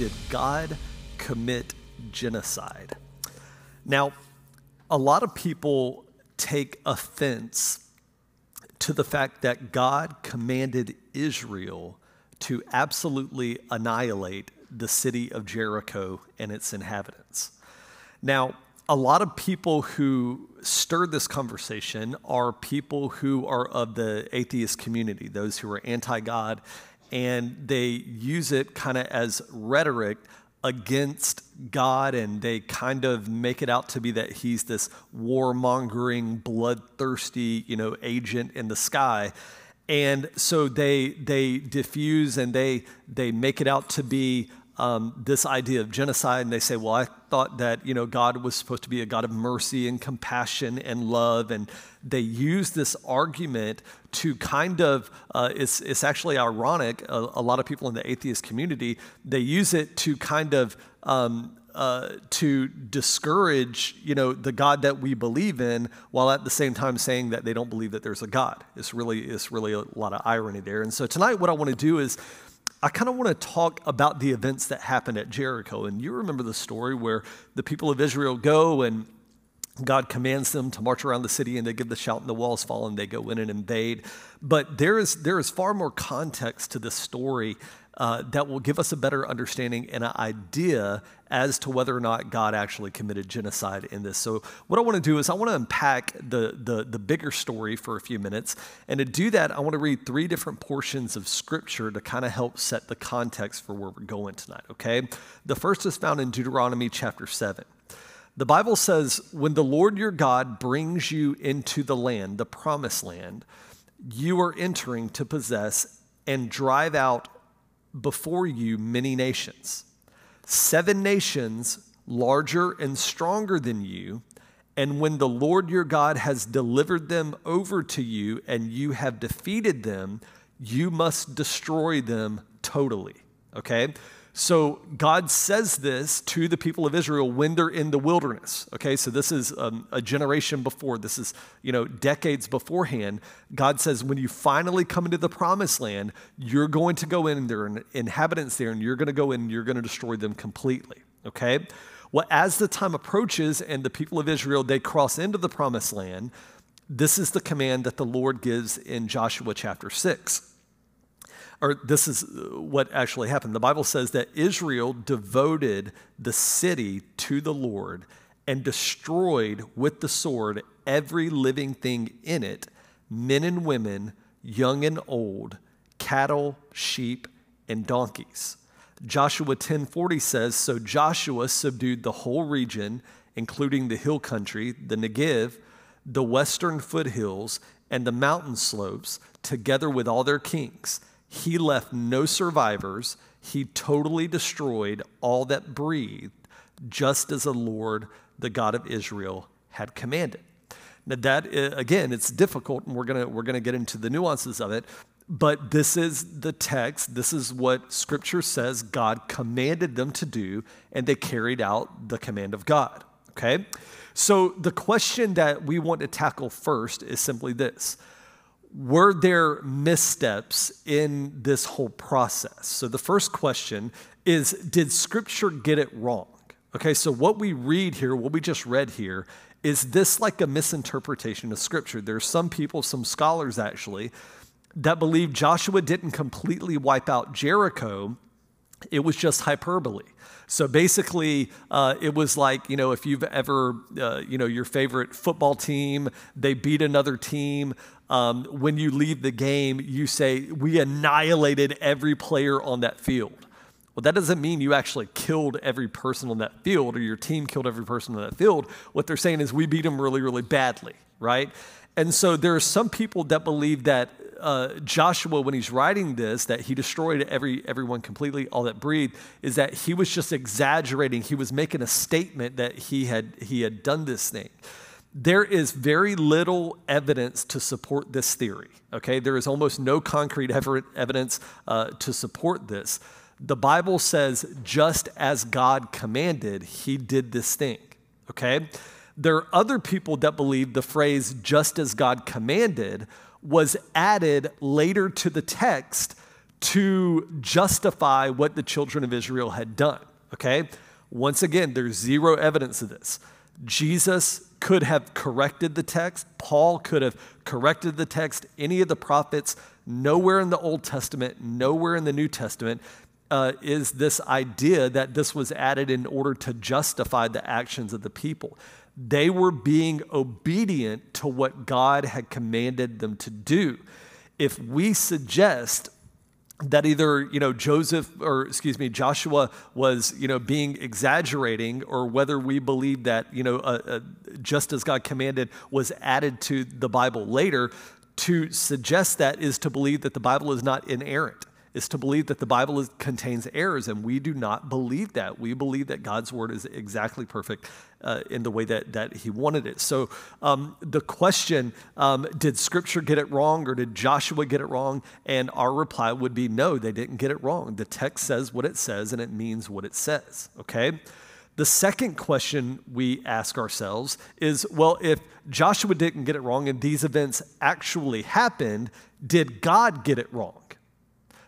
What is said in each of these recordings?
Did God commit genocide? Now, a lot of people take offense to the fact that God commanded Israel to absolutely annihilate the city of Jericho and its inhabitants. Now, a lot of people who stir this conversation are people who are of the atheist community, those who are anti God, and they use it kind of as rhetoric against God and they kind of make it out to be that he's this warmongering, bloodthirsty, you know, agent in the sky. And so they they diffuse and they they make it out to be um, this idea of genocide, and they say, "Well, I thought that you know God was supposed to be a God of mercy and compassion and love," and they use this argument to kind of uh, it's it's actually ironic. A, a, lot of people in the atheist community they use it to kind of um, uh, to discourage, you know, the God that we believe in, while at the same time saying that they don't believe that there's a God. It's really, it's really a lot of irony there. And so tonight, what I want to do is I kind of want to talk about the events that happened at Jericho. And you remember the story where the people of Israel go and God commands them to march around the city and they give the shout and the walls fall and they go in and invade. But there is, there is far more context to this story uh, that will give us a better understanding and an idea as to whether or not God actually committed genocide in this. So, what I want to do is I want to unpack the, the, the bigger story for a few minutes. And to do that, I want to read three different portions of Scripture to kind of help set the context for where we're going tonight, okay? The first is found in Deuteronomy chapter 7. The Bible says, When the Lord your God brings you into the land, the promised land, you are entering to possess and drive out before you many nations, seven nations larger and stronger than you. And when the Lord your God has delivered them over to you and you have defeated them, you must destroy them totally. Okay? So God says this to the people of Israel when they're in the wilderness. Okay, so this is um, a generation before. This is you know decades beforehand. God says when you finally come into the promised land, you're going to go in and there are inhabitants there, and you're going to go in and you're going to destroy them completely. Okay. Well, as the time approaches and the people of Israel they cross into the promised land, this is the command that the Lord gives in Joshua chapter six or this is uh, what actually happened. The Bible says that Israel devoted the city to the Lord and destroyed with the sword every living thing in it men and women, young and old, cattle, sheep, and donkeys. Joshua 10:40 says, "So Joshua subdued the whole region, including the hill country, the Negev, the western foothills, and the mountain slopes, together with all their kings." He left no survivors. He totally destroyed all that breathed, just as the Lord, the God of Israel, had commanded. Now, that, uh, again, it's difficult, and we're to we're to get into the nuances of it, but this is the text. This is what Scripture says God commanded them to do, and they carried out the command of God. Okay? So, the question that we want to tackle first is simply this were there missteps in this whole process? So the first question is Did Scripture get it wrong? Okay, so what we read here, what we just read here, is this like a misinterpretation of Scripture? There's some people, some scholars actually, that believe Joshua didn't completely wipe out Jericho, it was just hyperbole. So basically, uh, it was like, you know, if you've ever, uh, you know, your favorite football team, they beat another team. Um, when you leave the game, you say, We annihilated every player on that field. Well, that doesn't mean you actually killed every person on that field or your team killed every person on that field. What they're saying is we beat them really, really badly, right? And so there are some people that believe that uh, Joshua, when he's writing this, that he destroyed every, everyone completely, all that breathed, is that he was just exaggerating. He was making a statement that he had, he had done this thing. There is very little evidence to support this theory, okay? There is almost no concrete evidence uh, to support this. The Bible says, just as God commanded, he did this thing, okay? There are other people that believe the phrase, just as God commanded, was added later to the text to justify what the children of Israel had done. Okay? Once again, there's zero evidence of this. Jesus could have corrected the text, Paul could have corrected the text, any of the prophets, nowhere in the Old Testament, nowhere in the New Testament. Uh, is this idea that this was added in order to justify the actions of the people. They were being obedient to what God had commanded them to do. If we suggest that either you know Joseph or excuse me Joshua was you know being exaggerating or whether we believe that you know uh, uh, just as God commanded was added to the Bible later to suggest that is to believe that the Bible is not inerrant is to believe that the Bible is, contains errors, and we do not believe that. We believe that God's word is exactly perfect uh, in the way that, that He wanted it. So, um, the question um, did Scripture get it wrong or did Joshua get it wrong? And our reply would be no, they didn't get it wrong. The text says what it says, and it means what it says, okay? The second question we ask ourselves is well, if Joshua didn't get it wrong and these events actually happened, did God get it wrong?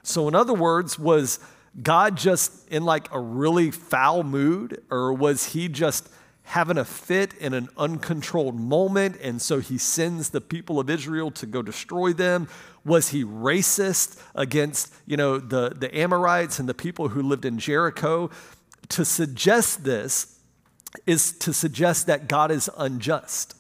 So, in other words, was God just in like a really foul mood, or was he just having a fit in an uncontrolled moment, and so he sends the people of Israel to go destroy them? Was he racist against, you know, the, the Amorites and the people who lived in Jericho? To suggest this is to suggest that God is unjust.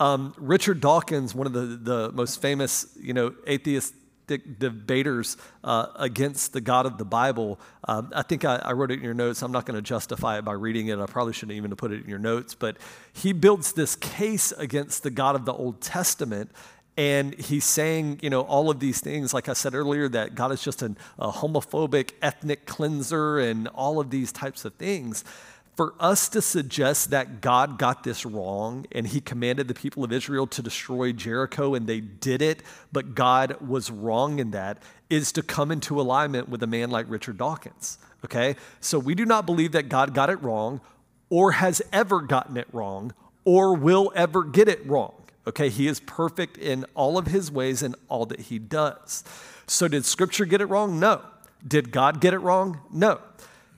Um, Richard Dawkins, one of the, the most famous, you know, atheist debaters uh, against the God of the Bible. Um, I think I, I, wrote it in your notes. I'm not going to justify it by reading it. I probably shouldn't even have put it in your notes. But he builds this case against the God of the Old Testament. And he's saying, you know, all of these things, like I said earlier, that God is just an, a homophobic ethnic cleanser and all of these types of things for us to suggest that God got this wrong and he commanded the people of Israel to destroy Jericho and they did it, but God was wrong in that, is to come into alignment with a man like Richard Dawkins. Okay? So we do not believe that God got it wrong or has ever gotten it wrong or will ever get it wrong. Okay? He is perfect in all of his ways and all that he does. So did scripture get it wrong? No. Did God get it wrong? No.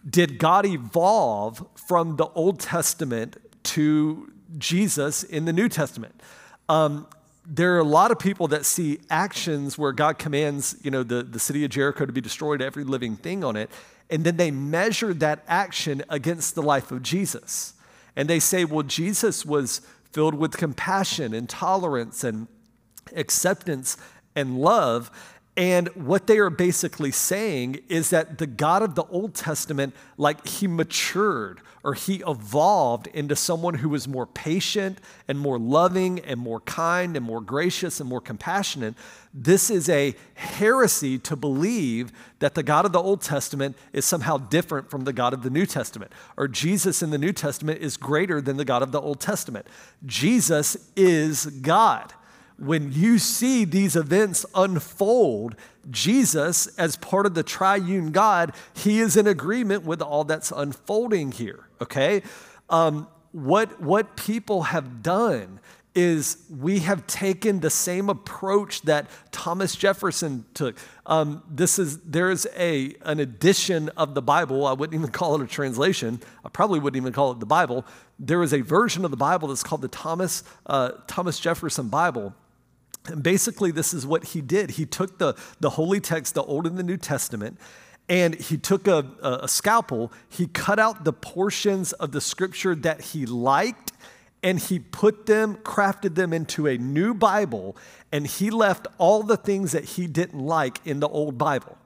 Did God evolve from the Old Testament to Jesus in the New Testament? Um, there are a lot of people that see actions where God commands, you know, the, the city of Jericho to be destroyed, every living thing on it, and then they measure that action against the life of Jesus. And they say, well, Jesus was filled with compassion and tolerance and acceptance and love. And what they are basically saying is that the God of the Old Testament, like he matured or he evolved into someone who was more patient and more loving and more kind and more gracious and more compassionate. This is a heresy to believe that the God of the Old Testament is somehow different from the God of the New Testament, or Jesus in the New Testament is greater than the God of the Old Testament. Jesus is God when you see these events unfold, Jesus, as part of the triune God, he is in agreement with all that's unfolding here, okay? Um, what, what people have done is we have taken the same approach that Thomas Jefferson took. Um, this is there is a an edition of the Bible. I wouldn't even call it a translation. I probably wouldn't even call it the Bible. There is a version of the Bible that's called the Thomas uh, Thomas Jefferson Bible, and basically, this is what he did. He took the, the holy text, the Old and the New Testament, and he took a, a, a scalpel, he cut out the portions of the scripture that he liked, and he put them, crafted them into a new Bible, and he left all the things that he didn't like in the old Bible.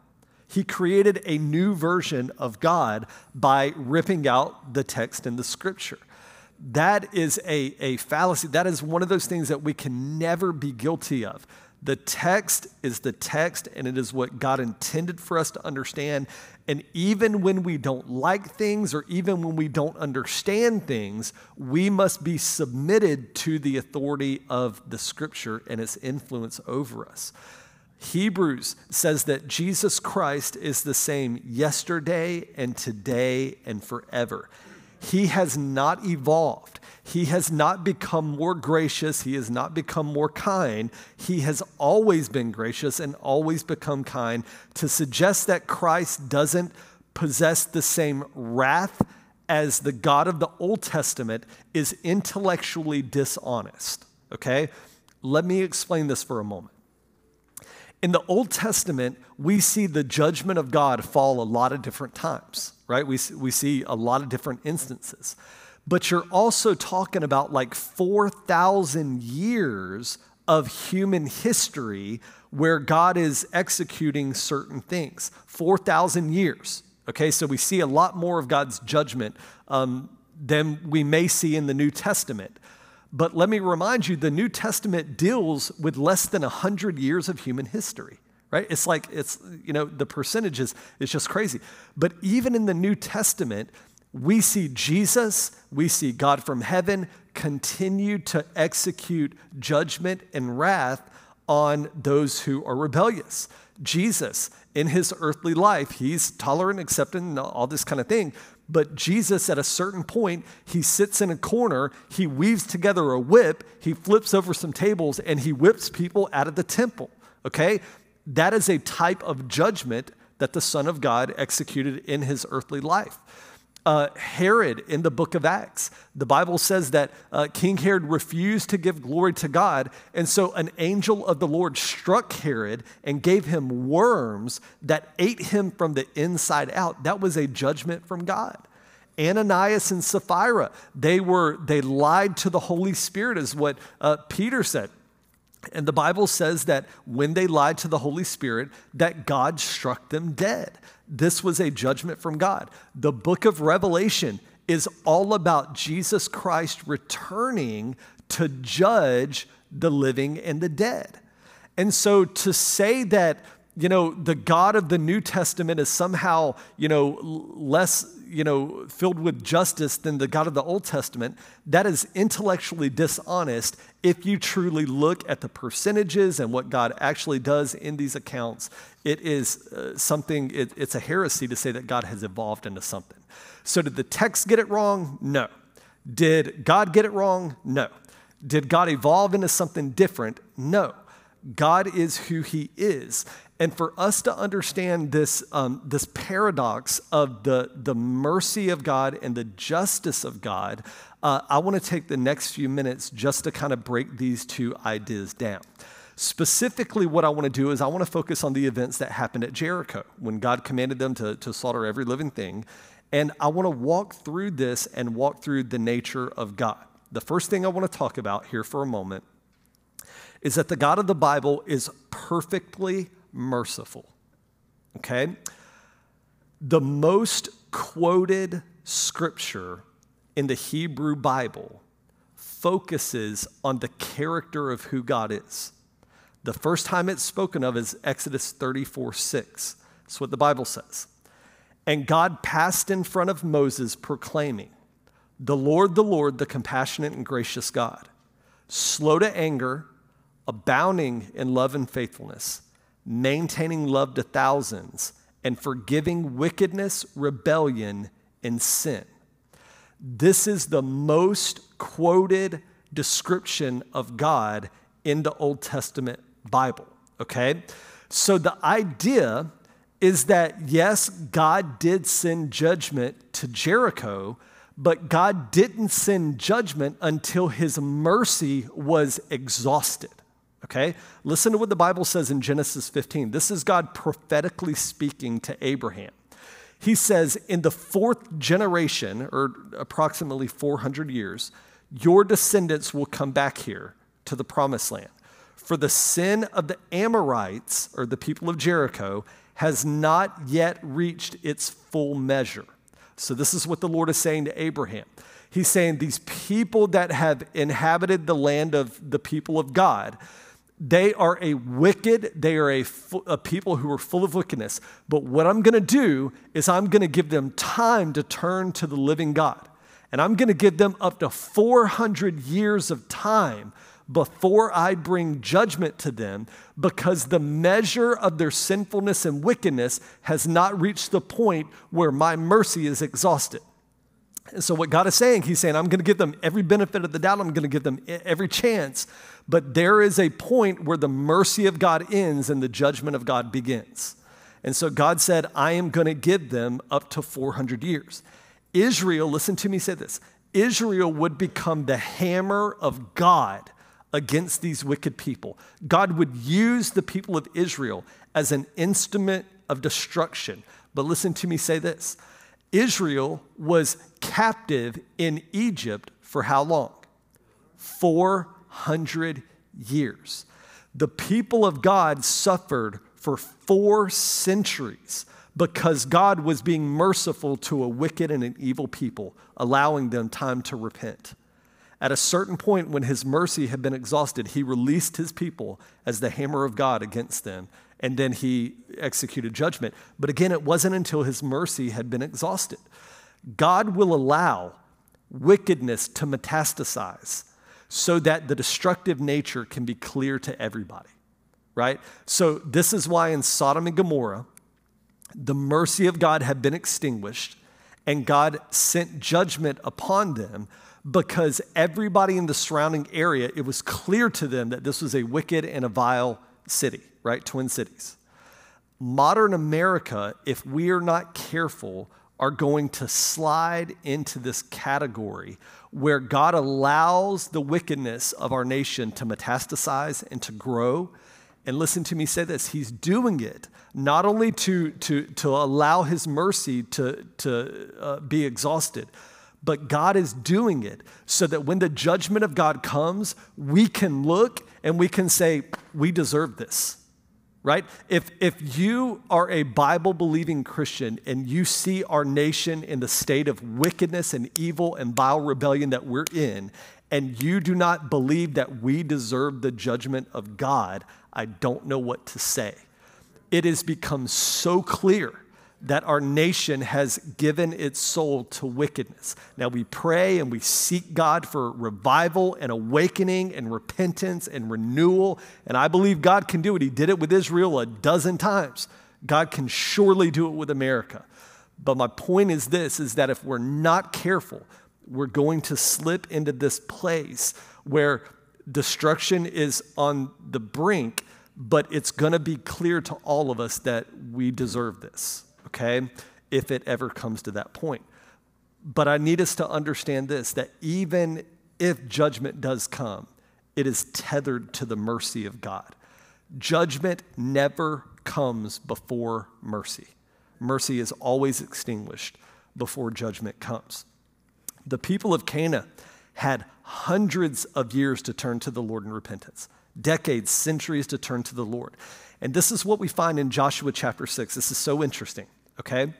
He created a new version of God by ripping out the text in the scripture that is a, a fallacy. That is one of those things that we can never be guilty of. The text is the text, and it is what God intended for us to understand. And even when we don't like things or even when we don't understand things, we must be submitted to the authority of the scripture and its influence over us. Hebrews says that Jesus Christ is the same yesterday and today and forever. He has not evolved. He has not become more gracious. He has not become more kind. He has always been gracious and always become kind. To suggest that Christ doesn't possess the same wrath as the God of the Old Testament is intellectually dishonest. Okay? Let me explain this for a moment. In the Old Testament, we see the judgment of God fall a lot of different times, right? We, we see a lot of different instances but you're also talking about like 4,000 years of human history where God is executing certain things. 4,000 years. Okay, so we see a lot more of God's judgment um, than we may see in the New Testament. But let me remind you, the New Testament deals with less than 100 years of human history right? It's like, it's, you know, the percentages is just crazy. But even in the New Testament, we see Jesus, we see God from heaven continue to execute judgment and wrath on those who are rebellious. Jesus, in his earthly life, he's tolerant, accepting, all this kind of thing. But Jesus, at a certain point, he sits in a corner, he weaves together a whip, he flips over some tables, and he whips people out of the temple. Okay? That is a type of judgment that the Son of God executed in his earthly life uh, Herod in the book of Acts. The Bible says that uh, King Herod refused to give glory to God, and so an angel of the Lord struck Herod and gave him worms that ate him from the inside out. That was a judgment from God. Ananias and Sapphira, they were they lied to the Holy Spirit, is what uh, Peter said. And the Bible says that when they lied to the Holy Spirit, that God struck them dead. This was a judgment from God. The book of Revelation is all about Jesus Christ returning to judge the living and the dead. And so to say that, you know, the God of the New Testament is somehow, you know, less you know, filled with justice than the God of the Old Testament, that is intellectually dishonest if you truly look at the percentages and what God actually does in these accounts. It is uh, something, it, it's a heresy to say that God has evolved into something. So, did the text get it wrong? No. Did God get it wrong? No. Did God evolve into something different? No. God is who he is. And for us to understand this, um, this paradox of the, the mercy of God and the justice of God, uh, I want to take the next few minutes just to kind of break these two ideas down. Specifically, what I want to do is I want to focus on the events that happened at Jericho when God commanded them to, to slaughter every living thing. And I want to walk through this and walk through the nature of God. The first thing I want to talk about here for a moment is that the God of the Bible is perfectly merciful. Okay? The most quoted scripture in the Hebrew Bible focuses on the character of who God is. The first time it's spoken of is Exodus 34 6. That's what the Bible says. And God passed in front of Moses, proclaiming, The Lord, the Lord, the compassionate and gracious God, slow to anger, abounding in love and faithfulness maintaining love to thousands, and forgiving wickedness, rebellion, and sin. This is the most quoted description of God in the Old Testament Bible, okay? So the idea is that yes, God did send judgment to Jericho, but God didn't send judgment until his mercy was exhausted. Okay? Listen to what the Bible says in Genesis 15. This is God prophetically speaking to Abraham. He says, In the fourth generation, or approximately 400 years, your descendants will come back here to the promised land. For the sin of the Amorites, or the people of Jericho, has not yet reached its full measure. So, this is what the Lord is saying to Abraham. He's saying, These people that have inhabited the land of the people of God, they are a wicked, they are a, a, people who are full of wickedness. But what I'm going to do is I'm going to give them time to turn to the living God. And I'm going to give them up to 400 years of time before I bring judgment to them because the measure of their sinfulness and wickedness has not reached the point where my mercy is exhausted. And so, what God is saying, He's saying, I'm going to give them every benefit of the doubt, I'm going to give them every chance. But there is a point where the mercy of God ends and the judgment of God begins. And so, God said, I am going to give them up to 400 years. Israel, listen to me say this Israel would become the hammer of God against these wicked people. God would use the people of Israel as an instrument of destruction. But listen to me say this Israel was captive in Egypt for how long? 400 years. The people of God suffered for four centuries because God was being merciful to a wicked and an evil people, allowing them time to repent. At a certain point, when his mercy had been exhausted, he released his people as the hammer of God against them, and then he executed judgment. But again, it wasn't until his mercy had been exhausted. God will allow wickedness to metastasize so that the destructive nature can be clear to everybody, right? So, this is why in Sodom and Gomorrah, the mercy of God had been extinguished, and God sent judgment upon them because everybody in the surrounding area, it was clear to them that this was a wicked and a vile city, right? Twin cities. Modern America, if we are not careful, are going to slide into this category where God allows the wickedness of our nation to metastasize and to grow. And listen to me say this He's doing it not only to, to, to allow His mercy to, to uh, be exhausted, but God is doing it so that when the judgment of God comes, we can look and we can say, We deserve this, right? If, if you are a Bible believing Christian and you see our nation in the state of wickedness and evil and vile rebellion that we're in, and you do not believe that we deserve the judgment of God, I don't know what to say. It has become so clear that our nation has given its soul to wickedness. Now we pray and we seek God for revival and awakening and repentance and renewal. And I believe God can do it. He did it with Israel a dozen times. God can surely do it with America. But my point is this is that if we're not careful, we're going to slip into this place where destruction is on the brink, but it's going to be clear to all of us that we deserve this okay, if it ever comes to that point. But I need us to understand this that even if judgment does come, it is tethered to the mercy of God. Judgment never comes before mercy. Mercy is always extinguished before judgment comes. The people of Canaan had hundreds of years to turn to the Lord in repentance, decades, centuries to turn to the Lord. And this is what we find in Joshua chapter 6. This is so interesting okay?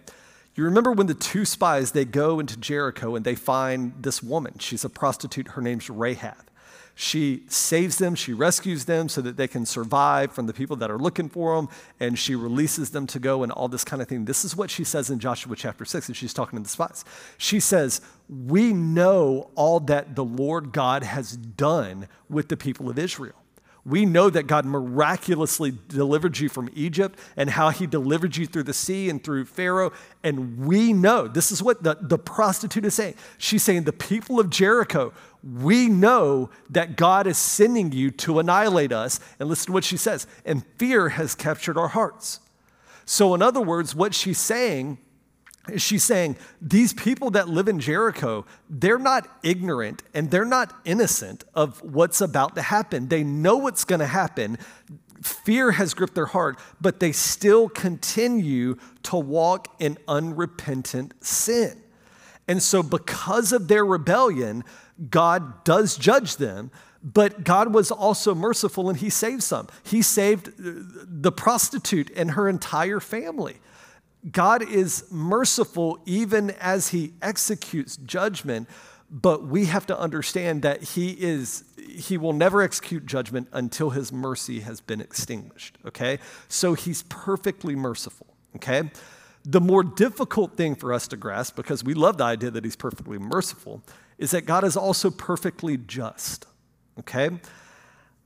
You remember when the two spies they go into Jericho and they find this woman. She's a prostitute. Her name's Rahab. She saves them, she rescues them so that they can survive from the people that are looking for them, and she releases them to go and all this kind of thing. This is what she says in Joshua chapter 6, and she's talking to the spies. She says, We know all that the Lord God has done with the people of Israel. We know that God miraculously delivered you from Egypt and how he delivered you through the sea and through Pharaoh. And we know, this is what the, the prostitute is saying. She's saying, The people of Jericho, we know that God is sending you to annihilate us. And listen to what she says. And fear has captured our hearts. So, in other words, what she's saying she's saying these people that live in Jericho, they're not ignorant and they're not innocent of what's about to happen. They know what's going to happen. Fear has gripped their heart, but they still continue to walk in unrepentant sin. And so, because of their rebellion, God does judge them, but God was also merciful and He saved some. He saved uh, the prostitute and her entire family. God is merciful even as he executes judgment, but we have to understand that he is he will never execute judgment until his mercy has been extinguished, okay? So he's perfectly merciful, okay? The more difficult thing for us to grasp because we love the idea that he's perfectly merciful is that God is also perfectly just, okay?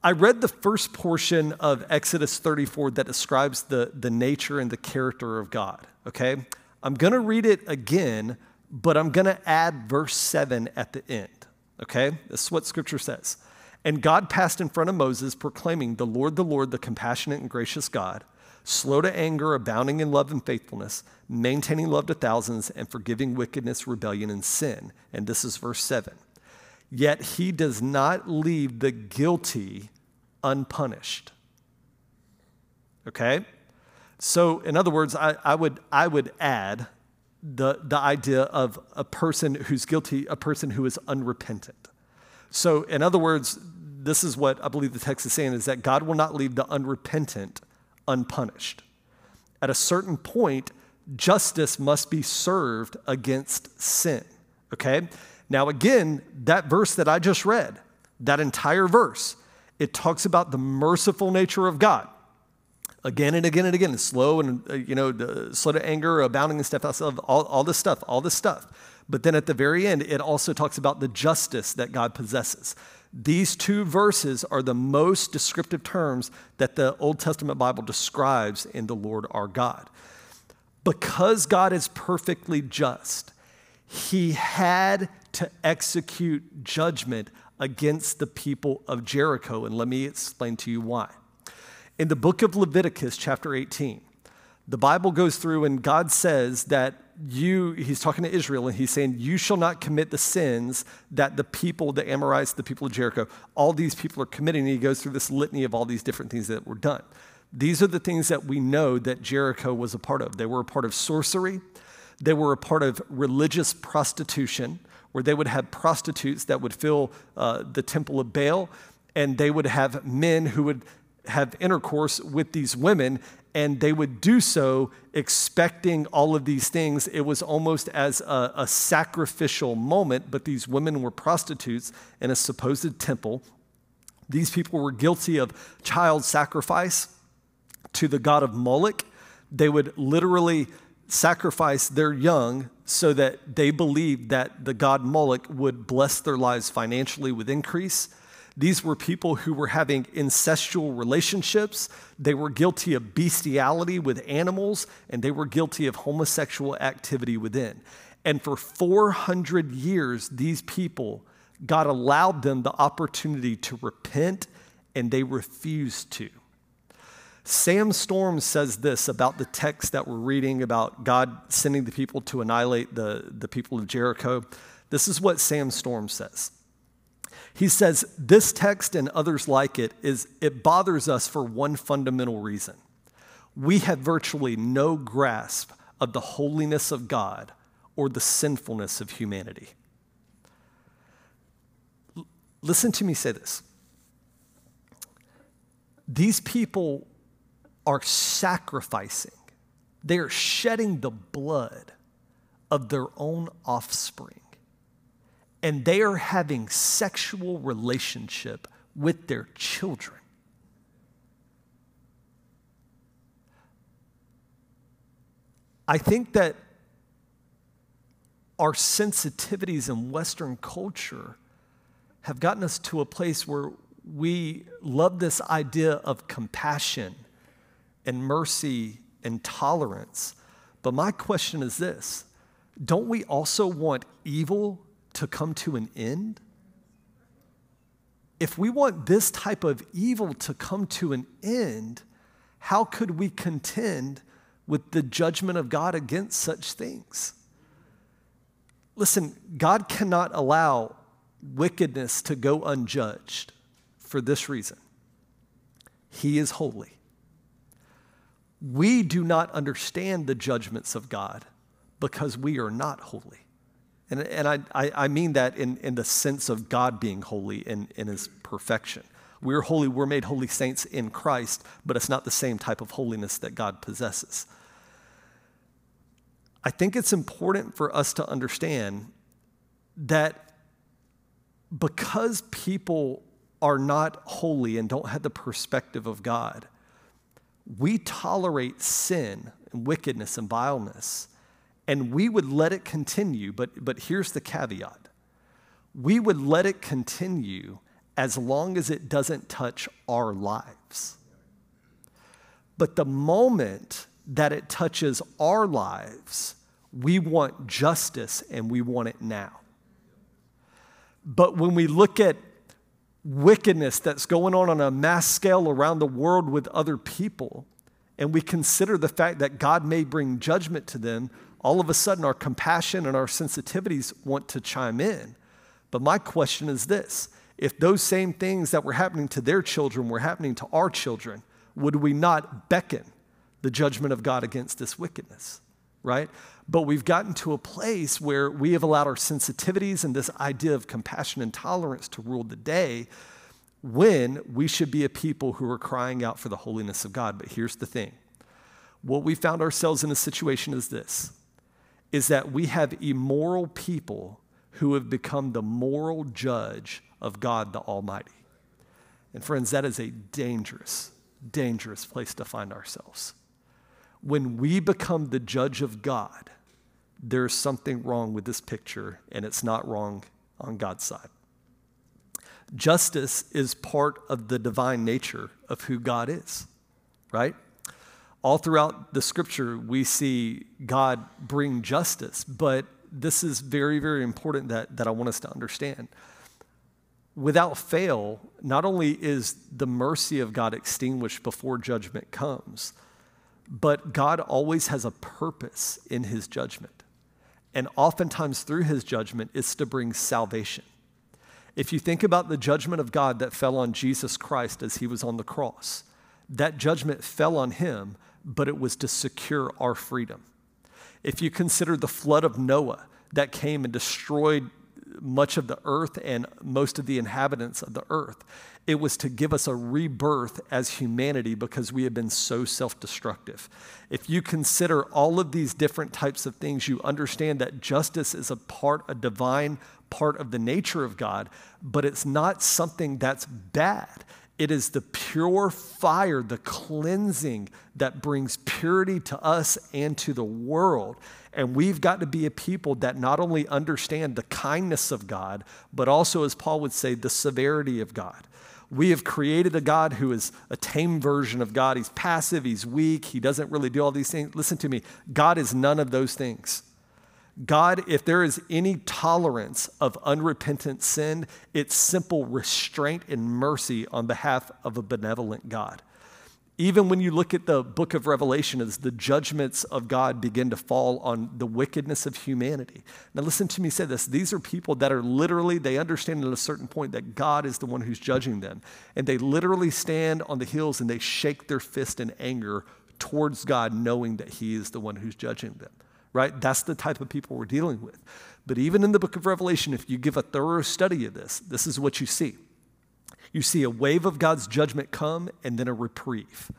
I read the first portion of Exodus 34 that describes the, the nature and the character of God, okay? I'm going to read it again but I'm going to add verse 7 at the end. Okay? This is what scripture says. And God passed in front of Moses, proclaiming, The Lord, the Lord, the compassionate and gracious God, slow to anger, abounding in love and faithfulness, maintaining love to thousands, and forgiving wickedness, rebellion, and sin. And this is verse 7. Yet he does not leave the guilty unpunished. Okay? So, in other words, I, I, would, I would add the, the idea of a person who's guilty, a person who is unrepentant. So, in other words, this is what I believe the text is saying is that God will not leave the unrepentant unpunished. At a certain point, justice must be served against sin. Okay? Now, again, that verse that I just read, that entire verse, it talks about the merciful nature of God. Again and again and again, slow and, uh, you know, slow to anger, abounding in steadfast love, all, all this stuff, all this stuff. But then at the very end, it also talks about the justice that God possesses. These two verses are the most descriptive terms that the Old Testament Bible describes in the Lord our God. Because God is perfectly just, he had to execute judgment against the people of Jericho. And let me explain to you why. In the book of Leviticus, chapter 18, the Bible goes through and God says that you, he's talking to Israel and he's saying, You shall not commit the sins that the people, the Amorites, the people of Jericho, all these people are committing. And he goes through this litany of all these different things that were done. These are the things that we know that Jericho was a part of. They were a part of sorcery, they were a part of religious prostitution, where they would have prostitutes that would fill uh, the temple of Baal, and they would have men who would have intercourse with these women, and they would do so expecting all of these things. It was almost as a, a sacrificial moment, but these women were prostitutes in a supposed temple. These people were guilty of child sacrifice to the god of Moloch. They would literally sacrifice their young so that they believed that the god Moloch would bless their lives financially with increase. These were people who were having incestual relationships. They were guilty of bestiality with animals, and they were guilty of homosexual activity within. And for 400 years, these people, God allowed them the opportunity to repent, and they refused to. Sam Storm says this about the text that we're reading about God sending the people to annihilate the, the people of Jericho. This is what Sam Storm says. He says, This text and others like it is it bothers us for one fundamental reason. We have virtually no grasp of the holiness of God or the sinfulness of humanity. L- listen to me say this. These people are sacrificing, they are shedding the blood of their own offspring and they are having sexual relationship with their children. I think that our sensitivities in Western culture have gotten us to a place where we love this idea of compassion and mercy and tolerance. But my question is this don't we also want evil to come to an end? If we want this type of evil to come to an end, how could we contend with the judgment of God against such things? Listen, God cannot allow wickedness to go unjudged for this reason He is holy. We do not understand the judgments of God because we are not holy. And, and I, I, mean that in, in the sense of God being holy in, in his perfection. We're holy, we're made holy saints in Christ, but it's not the same type of holiness that God possesses. I think it's important for us to understand that because people are not holy and don't have the perspective of God, we tolerate sin and wickedness and vileness and we would let it continue, but, but here's the caveat we would let it continue as long as it doesn't touch our lives. But the moment that it touches our lives, We want justice and we want it now. But when we look at wickedness that's going on on a mass scale around the world with other people, and we consider the fact that God may bring judgment to them, all of a sudden our compassion and our sensitivities want to chime in. But my question is this if those same things that were happening to their children were happening to our children, would we not beckon the judgment of God against this wickedness? Right? But we've gotten to a place where we have allowed our sensitivities and this idea of compassion and tolerance to rule the day when we should be a people who are crying out for the holiness of God. But here's the thing what we found ourselves in a situation is this is that we have immoral people who have become the moral judge of God the Almighty. And friends, that is a dangerous, dangerous place to find ourselves. When we become the judge of God, there's something wrong with this picture, and it's not wrong on God's side. Justice is part of the divine nature of who God is, right? All throughout the scripture, we see God bring justice, but this is very, very important that, that I want us to understand. Without fail, not only is the mercy of God extinguished before judgment comes, but God always has a purpose in his judgment. And oftentimes, through his judgment, is to bring salvation. If you think about the judgment of God that fell on Jesus Christ as he was on the cross, that judgment fell on him, but it was to secure our freedom. If you consider the flood of Noah that came and destroyed much of the earth and most of the inhabitants of the earth, it was to give us a rebirth as humanity because we have been so self destructive. If you consider all of these different types of things, you understand that justice is a part, a divine part of the nature of God, but it's not something that's bad. It is the pure fire, the cleansing that brings purity to us and to the world. And we've got to be a people that not only understand the kindness of God, but also, as Paul would say, the severity of God. We have created a God who is a tame version of God. He's passive, he's weak, he doesn't really do all these things. Listen to me God is none of those things. God, if there is any tolerance of unrepentant sin, it's simple restraint and mercy on behalf of a benevolent God. Even when you look at the book of Revelation, as the judgments of God begin to fall on the wickedness of humanity. Now, listen to me say this. These are people that are literally, they understand at a certain point that God is the one who's judging them. And they literally stand on the hills and they shake their fist in anger towards God, knowing that He is the one who's judging them, right? That's the type of people we're dealing with. But even in the book of Revelation, if you give a thorough study of this, this is what you see. You see a wave of God's judgment come and then a reprieve,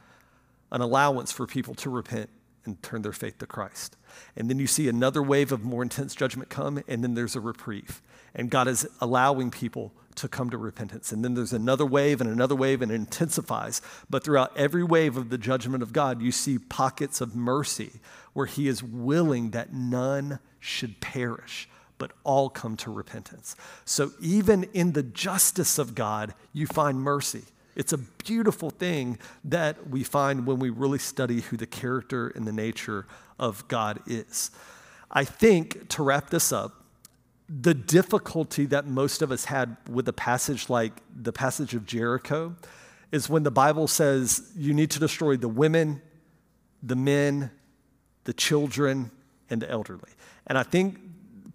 an allowance for people to repent and turn their faith to Christ. And then you see another wave of more intense judgment come, and then there's a reprieve. And God is allowing people to come to repentance. And then there's another wave and another wave, and it intensifies. But throughout every wave of the judgment of God, you see pockets of mercy where He is willing that none should perish, but all come to repentance. So even in the justice of God, you find mercy. It's a beautiful thing that we find when we really study who the character and the nature of God is. I think to wrap this up, the difficulty that most of us had with a passage like the passage of Jericho is when the Bible says you need to destroy the women, the men, the children, and the elderly. And I think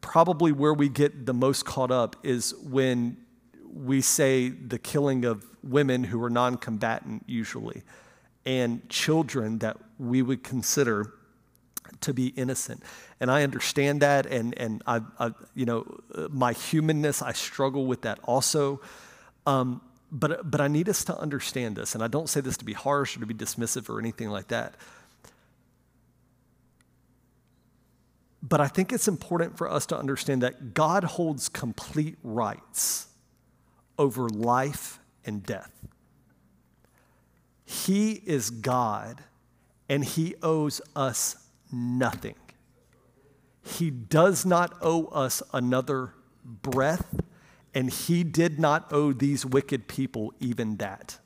probably where we get the most caught up is when we say the killing of women who are non combatant, usually, and children that we would consider to be innocent. And I understand that, and, and I, I you know, my humanness, I struggle with that also. Um, but, but I need us to understand this, and I don't say this to be harsh or to be dismissive or anything like that. But I think it's important for us to understand that God holds complete rights over life and death. He is God and He owes us nothing. He does not owe us another breath, and He did not owe these wicked people even that.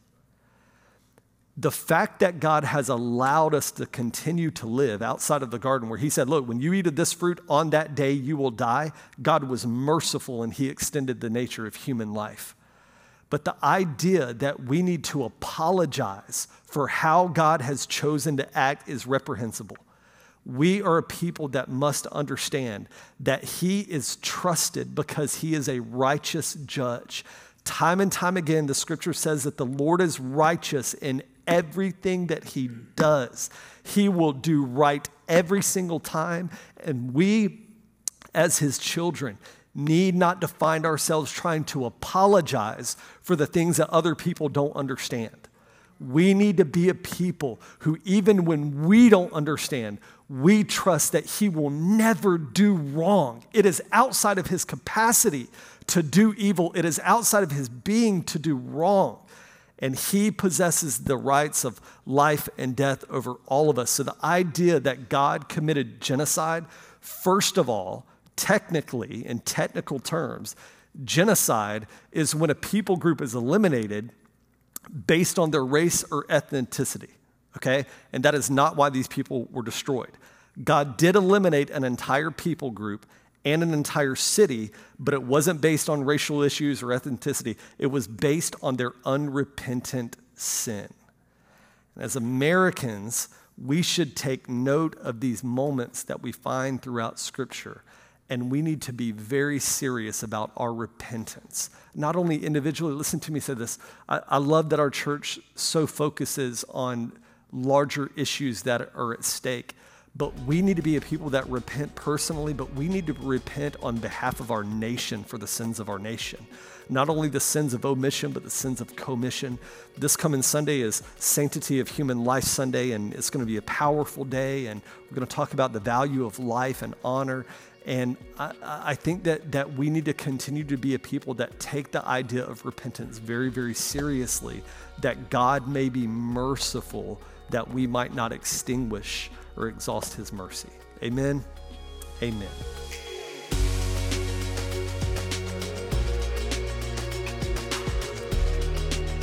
the fact that God has allowed us to continue to live outside of the garden, where He said, Look, when you eat of this fruit on that day, you will die, God was merciful and He extended the nature of human life. But the idea that we need to apologize for how God has chosen to act is reprehensible. We are a people that must understand that He is trusted because He is a righteous judge. Time and time again, the scripture says that the Lord is righteous in everything that He does. He will do right every single time. And we, as His children, need not to find ourselves trying to apologize for the things that other people don't understand. We need to be a people who, even when we don't understand, we trust that He will never do wrong. It is outside of His capacity to do evil, it is outside of His being to do wrong. And He possesses the rights of life and death over all of us. So the idea that God committed genocide, first of all, technically, in technical terms, genocide is when a people group is eliminated based on their race or ethnicity, okay? And that is not why these people were destroyed. God did eliminate an entire people group and an entire city, but it wasn't based on racial issues or ethnicity. It was based on their unrepentant sin. And as Americans, we should take note of these moments that we find throughout Scripture and we need to be very serious about our repentance. Not only individually, listen to me say this. I, I, love that our church so focuses on larger issues that are at stake, but we need to be a people that repent personally, but we need to repent on behalf of our nation for the sins of our nation. Not only the sins of omission, but the sins of commission. This coming Sunday is Sanctity of Human Life Sunday, and it's going to be a powerful day, and we're going to talk about the value of life and honor and I, I, think that, that we need to continue to be a people that take the idea of repentance very, very seriously, that God may be merciful, that we might not extinguish or exhaust his mercy. Amen. Amen.